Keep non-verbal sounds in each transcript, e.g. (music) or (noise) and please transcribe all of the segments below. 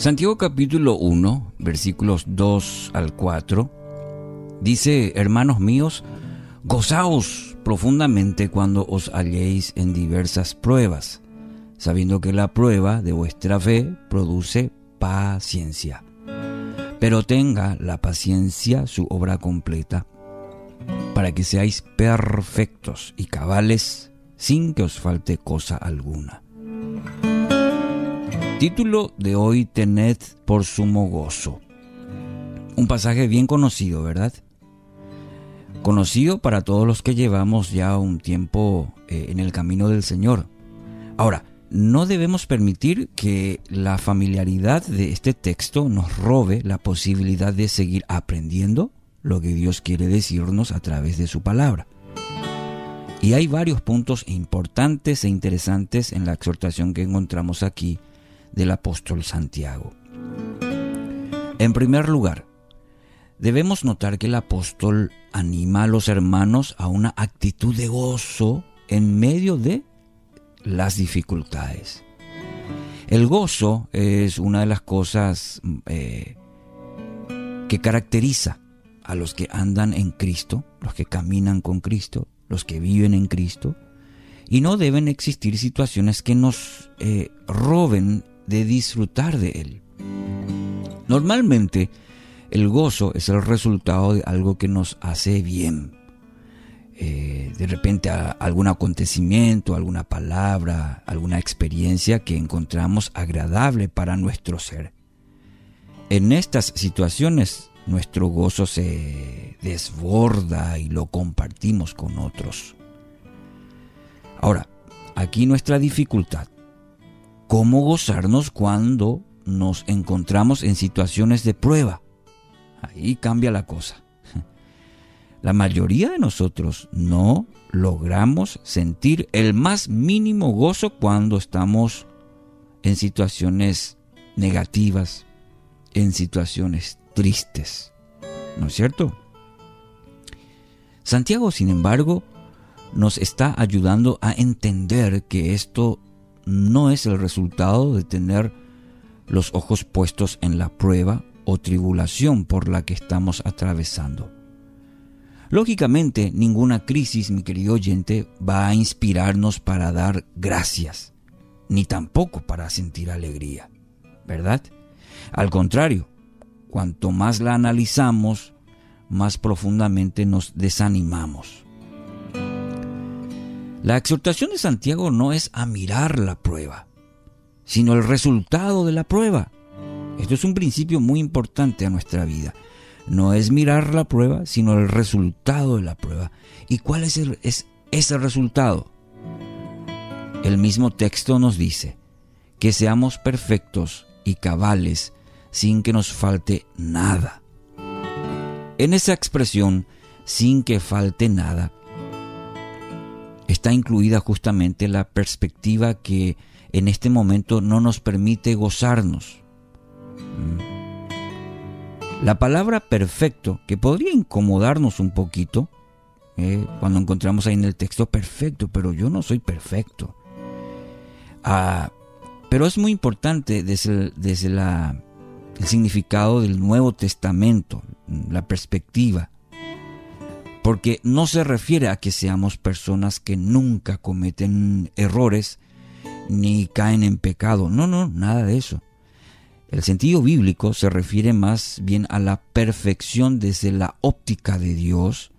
Santiago capítulo 1, versículos 2 al 4, dice, hermanos míos, gozaos profundamente cuando os halléis en diversas pruebas, sabiendo que la prueba de vuestra fe produce paciencia. Pero tenga la paciencia su obra completa, para que seáis perfectos y cabales sin que os falte cosa alguna. Título de hoy, tened por sumo gozo. Un pasaje bien conocido, ¿verdad? Conocido para todos los que llevamos ya un tiempo eh, en el camino del Señor. Ahora, no debemos permitir que la familiaridad de este texto nos robe la posibilidad de seguir aprendiendo lo que Dios quiere decirnos a través de su palabra. Y hay varios puntos importantes e interesantes en la exhortación que encontramos aquí del apóstol Santiago. En primer lugar, debemos notar que el apóstol anima a los hermanos a una actitud de gozo en medio de las dificultades. El gozo es una de las cosas eh, que caracteriza a los que andan en Cristo, los que caminan con Cristo, los que viven en Cristo, y no deben existir situaciones que nos eh, roben de disfrutar de Él. Normalmente, el gozo es el resultado de algo que nos hace bien. Eh, de repente algún acontecimiento, alguna palabra, alguna experiencia que encontramos agradable para nuestro ser. En estas situaciones nuestro gozo se desborda y lo compartimos con otros. Ahora, aquí nuestra dificultad cómo gozarnos cuando nos encontramos en situaciones de prueba. Ahí cambia la cosa. (laughs) La mayoría de nosotros no logramos sentir el más mínimo gozo cuando estamos en situaciones negativas, en situaciones tristes. ¿No es cierto? Santiago, sin embargo, nos está ayudando a entender que esto no es el resultado de tener los ojos puestos en la prueba o tribulación por la que estamos atravesando. Lógicamente, ninguna crisis, mi querido oyente, va a inspirarnos para dar gracias, ni tampoco para sentir alegría, ¿verdad? Al contrario, cuanto más la analizamos, más profundamente nos desanimamos. La exhortación de Santiago no es a mirar la prueba, sino el resultado de la prueba. Esto es un principio muy importante a nuestra vida. No es mirar la prueba, sino el resultado de la prueba. ¿Y cuál es, es ese resultado? El mismo texto nos dice que seamos perfectos y cabales sin que nos falte nada. En esa expresión, sin que falte nada, está incluida justamente la perspectiva que en este momento no nos permite gozarnos. Mm. La palabra perfecto, que podría incomodarnos un poquito, eh, cuando encontramos ahí en el texto perfecto, pero yo no soy perfecto. Ah, pero es muy importante desde, desde la, el significado del Nuevo Testamento, la perspectiva porque no se refiere a que seamos personas que nunca cometen errores ni caen en pecado. No, no, nada de eso. El sentido bíblico se refiere más bien a la perfección desde la óptica de Dios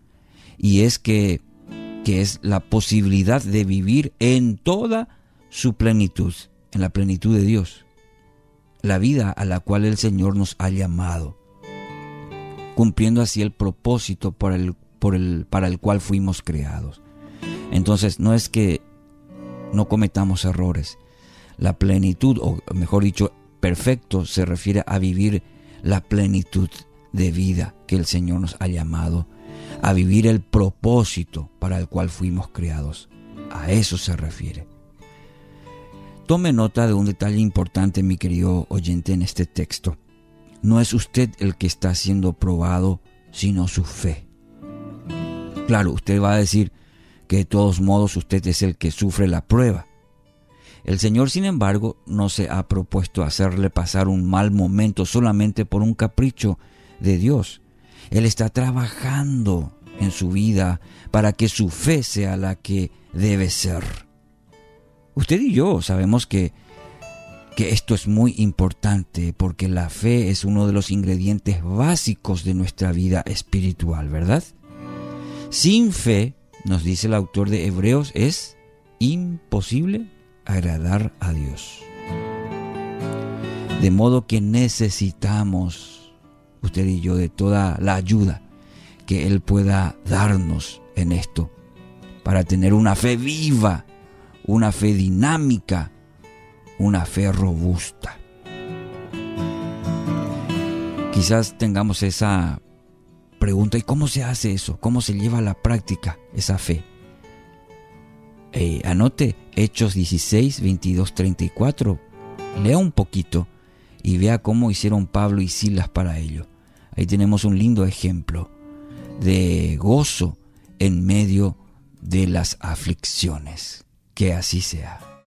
y es que, que es la posibilidad de vivir en toda su plenitud, en la plenitud de Dios. La vida a la cual el Señor nos ha llamado, cumpliendo así el propósito por el el, para el cual fuimos creados. Entonces no es que no cometamos errores. La plenitud, o mejor dicho, perfecto, se refiere a vivir la plenitud de vida que el Señor nos ha llamado, a vivir el propósito para el cual fuimos creados. A eso se refiere. Tome nota de un detalle importante, mi querido oyente, en este texto. No es usted el que está siendo probado, sino su fe. Claro, usted va a decir que de todos modos usted es el que sufre la prueba. El Señor, sin embargo, no se ha propuesto hacerle pasar un mal momento solamente por un capricho de Dios. Él está trabajando en su vida para que su fe sea la que debe ser. Usted y yo sabemos que, que esto es muy importante porque la fe es uno de los ingredientes básicos de nuestra vida espiritual, ¿verdad? Sin fe, nos dice el autor de Hebreos, es imposible agradar a Dios. De modo que necesitamos, usted y yo, de toda la ayuda que Él pueda darnos en esto, para tener una fe viva, una fe dinámica, una fe robusta. Quizás tengamos esa pregunta, ¿y cómo se hace eso? ¿Cómo se lleva a la práctica esa fe? Eh, anote Hechos 16, 22, 34. Lea un poquito y vea cómo hicieron Pablo y Silas para ello. Ahí tenemos un lindo ejemplo de gozo en medio de las aflicciones. Que así sea.